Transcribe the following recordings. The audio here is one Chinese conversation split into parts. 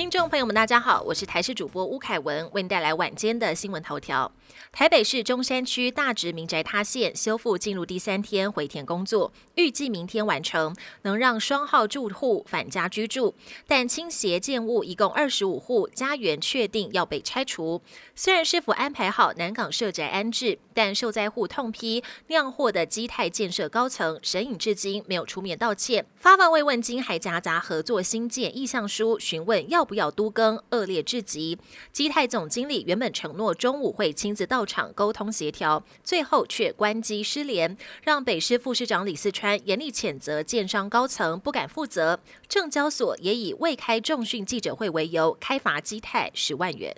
听众朋友们，大家好，我是台视主播吴凯文，为您带来晚间的新闻头条。台北市中山区大直民宅塌陷，修复进入第三天回填工作，预计明天完成，能让双号住户返家居住。但倾斜建物一共二十五户，家园确定要被拆除。虽然师傅安排好南港社宅安置，但受灾户痛批酿祸的基泰建设高层神隐至今没有出面道歉，发放慰问金还夹杂合作新建意向书，询问要不要都更，恶劣至极。基泰总经理原本承诺中午会亲自到场沟通协调，最后却关机失联，让北师副市长李四川严厉谴责建商高层不敢负责。证交所也以未开重训记者会为由，开罚基泰十万元。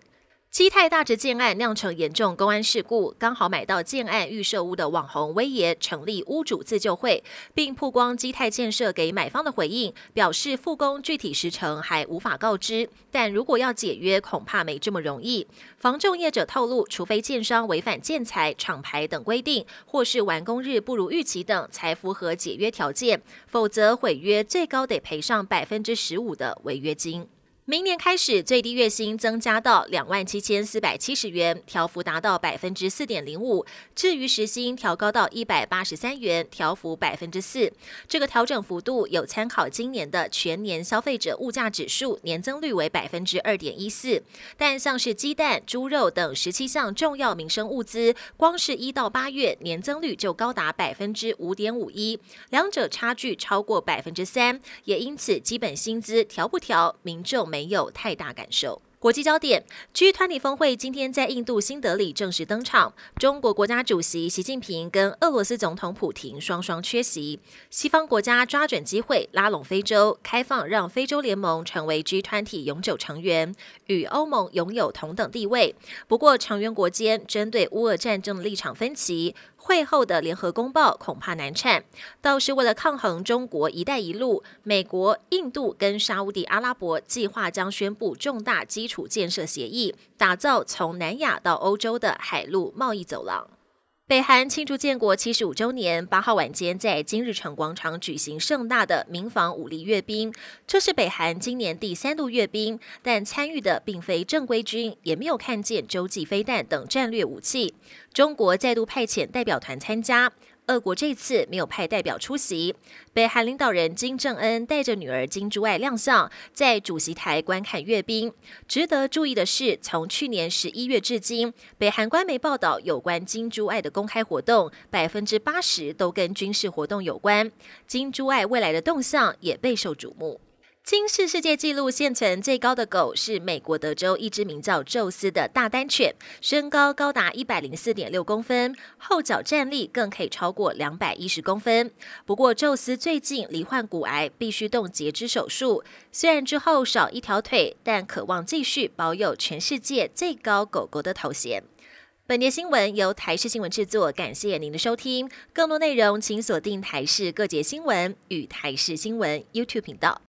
基泰大直建案酿成严重公安事故，刚好买到建案预售屋的网红威爷成立屋主自救会，并曝光基泰建设给买方的回应，表示复工具体时程还无法告知，但如果要解约，恐怕没这么容易。房仲业者透露，除非建商违反建材、厂牌等规定，或是完工日不如预期等，才符合解约条件，否则毁约最高得赔上百分之十五的违约金。明年开始，最低月薪增加到两万七千四百七十元，调幅达到百分之四点零五。至于时薪，调高到一百八十三元，调幅百分之四。这个调整幅度有参考今年的全年消费者物价指数年增率为百分之二点一四。但像是鸡蛋、猪肉等十七项重要民生物资，光是一到八月年增率就高达百分之五点五一，两者差距超过百分之三。也因此，基本薪资调不调，民众。没有太大感受。国际焦点，G20 峰会今天在印度新德里正式登场。中国国家主席习近平跟俄罗斯总统普京双双缺席。西方国家抓准机会拉拢非洲，开放让非洲联盟成为 G20 永久成员，与欧盟拥有同等地位。不过，成员国间针对乌俄战争的立场分歧。会后的联合公报恐怕难产，倒是为了抗衡中国“一带一路”，美国、印度跟沙地阿拉伯计划将宣布重大基础建设协议，打造从南亚到欧洲的海陆贸易走廊。北韩庆祝建国七十五周年，八号晚间在金日成广场举行盛大的民防武力阅兵。这是北韩今年第三度阅兵，但参与的并非正规军，也没有看见洲际飞弹等战略武器。中国再度派遣代表团参加。俄国这次没有派代表出席，北韩领导人金正恩带着女儿金珠爱亮相，在主席台观看阅兵。值得注意的是，从去年十一月至今，北韩官媒报道有关金珠爱的公开活动，百分之八十都跟军事活动有关。金珠爱未来的动向也备受瞩目。金氏世界纪录现存最高的狗是美国德州一只名叫宙斯的大丹犬，身高高达一百零四点六公分，后脚站立更可以超过两百一十公分。不过，宙斯最近罹患骨癌，必须动截肢手术。虽然之后少一条腿，但渴望继续保有全世界最高狗狗的头衔。本节新闻由台视新闻制作，感谢您的收听。更多内容请锁定台视各节新闻与台视新闻 YouTube 频道。